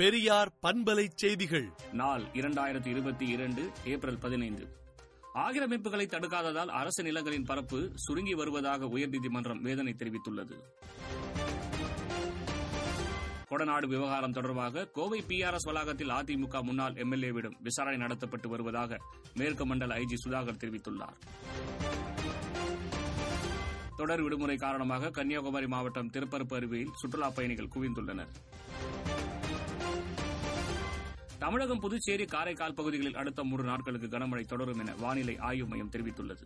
பெரியார் பண்பலை செய்திகள். நாள் இரண்டாயிரத்தி இருபத்தி இரண்டு ஏப்ரல் பதினைந்து. ஆக்கிரமிப்புகளை தடுக்காததால் அரசு நிலங்களின் பரப்பு சுருங்கி வருவதாக உயர்நீதிமன்றம் வேதனை தெரிவித்துள்ளது. கொடநாடு விவகாரம் தொடர்பாக கோவை பிஆர்எஸ் வளாகத்தில் அதிமுக முன்னாள் எம்எல்ஏவிடம் விசாரணை நடத்தப்பட்டு வருவதாக மேற்கு மண்டல ஐஜி சுதாகர் தெரிவித்துள்ளார். தொடர் விடுமுறை காரணமாக கன்னியாகுமரி மாவட்டம் திருப்பரப்பு அருவியில் சுற்றுலாப் பயணிகள் குவிந்துள்ளனர். தமிழகம் புதுச்சேரி காரைக்கால் பகுதிகளில் அடுத்த மூன்று நாட்களுக்கு கனமழை தொடரும் என வானிலை ஆய்வு மையம் தெரிவித்துள்ளது.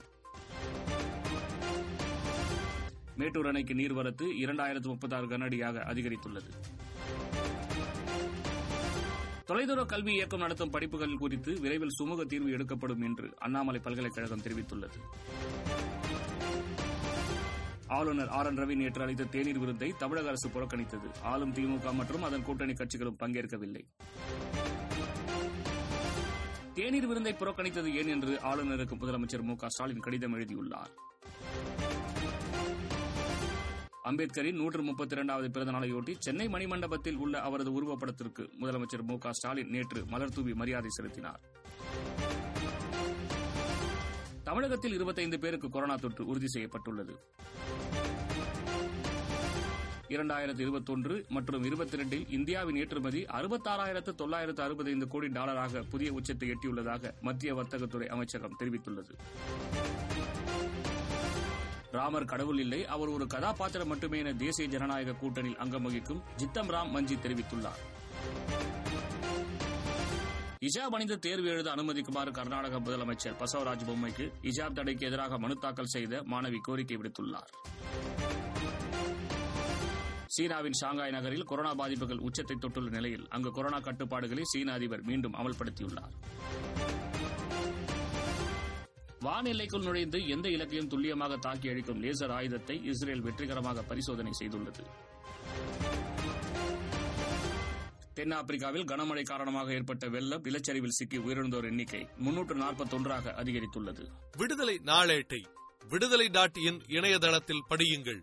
மேட்டூர் அணைக்கு நீர்வரத்து இரண்டாயிரத்து முப்பத்தாறு கனஅடியாக அதிகரித்துள்ளது. தொலைதூர கல்வி இயக்கம் நடத்தும் படிப்புகள் குறித்து விரைவில் சுமூக தீர்வு எடுக்கப்படும் என்று அண்ணாமலை பல்கலைக்கழகம் தெரிவித்துள்ளது. ஆளுநர் ஆர் என் ரவி நேற்று அளித்த தேநீர் விருந்தை தமிழக அரசு புறக்கணித்தது. ஆளும் திமுக மற்றும் அதன் கூட்டணி கட்சிகளும் பங்கேற்கவில்லை. தேநீர் விருந்தை புறக்கணித்தது ஏன் என்று ஆளுநருக்கு முதலமைச்சர் மு ஸ்டாலின் கடிதம் எழுதியுள்ளார். அம்பேத்கரின் நூற்று முப்பத்தி இரண்டாவது பிறந்த நாளையொட்டி சென்னை மணிமண்டபத்தில் உள்ள அவரது உருவப்படத்திற்கு முதலமைச்சர் மு ஸ்டாலின் நேற்று மலர் தூவி மரியாதை செலுத்தினார். தமிழகத்தில் இருபத்தைந்து பேருக்கு கொரோனா தொற்று உறுதி செய்யப்பட்டுள்ளது. இரண்டாயிரத்து இருபத்தொன்று மற்றும் இருபத்தி ரெண்டில் இந்தியாவின் ஏற்றுமதி அறுபத்தாறாயிரத்து தொள்ளாயிரத்து அறுபத்தைந்து கோடி டாலராக புதிய உச்சத்தை எட்டியுள்ளதாக மத்திய வர்த்தகத்துறை அமைச்சகம் தெரிவித்துள்ளது. ராமர் கடவுள் இல்லை அவர் ஒரு கதாபாத்திரம் மட்டுமே என தேசிய ஜனநாயக கூட்டணியில் அங்கம் வகிக்கும் ஜித்தம் ராம் மஞ்சி தெரிவித்துள்ளார். இஜாப் அணிந்து தேர்வு எழுத அனுமதிக்குமாறு கர்நாடக முதலமைச்சர் பசவராஜ் பொம்மைக்கு இஜாப் தடைக்கு எதிராக மனு தாக்கல் செய்த மாணவி கோரிக்கை விடுத்துள்ளார். சீனாவின் ஷாங்காய் நகரில் கொரோனா பாதிப்புகள் உச்சத்தை தொட்டுள்ள நிலையில் அங்கு கொரோனா கட்டுப்பாடுகளை சீன அதிபர் மீண்டும் அமல்படுத்தியுள்ளார். வான் எல்லைக்குள் நுழைந்து எந்த இலக்கையும் துல்லியமாக தாக்கி அழிக்கும் லேசர் ஆயுதத்தை இஸ்ரேல் வெற்றிகரமாக பரிசோதனை செய்துள்ளது. தென்னாப்பிரிக்காவில் கனமழை காரணமாக ஏற்பட்ட வெள்ளம் நிலச்சரிவில் சிக்கி உயிரிழந்தோர் எண்ணிக்கை முன்னூற்று நாற்பத்தொன்றாக அதிகரித்துள்ளது. விடுதலை நாளேட்டை விடுதலை டாட் இன் இணையதளத்தில் படியுங்கள்.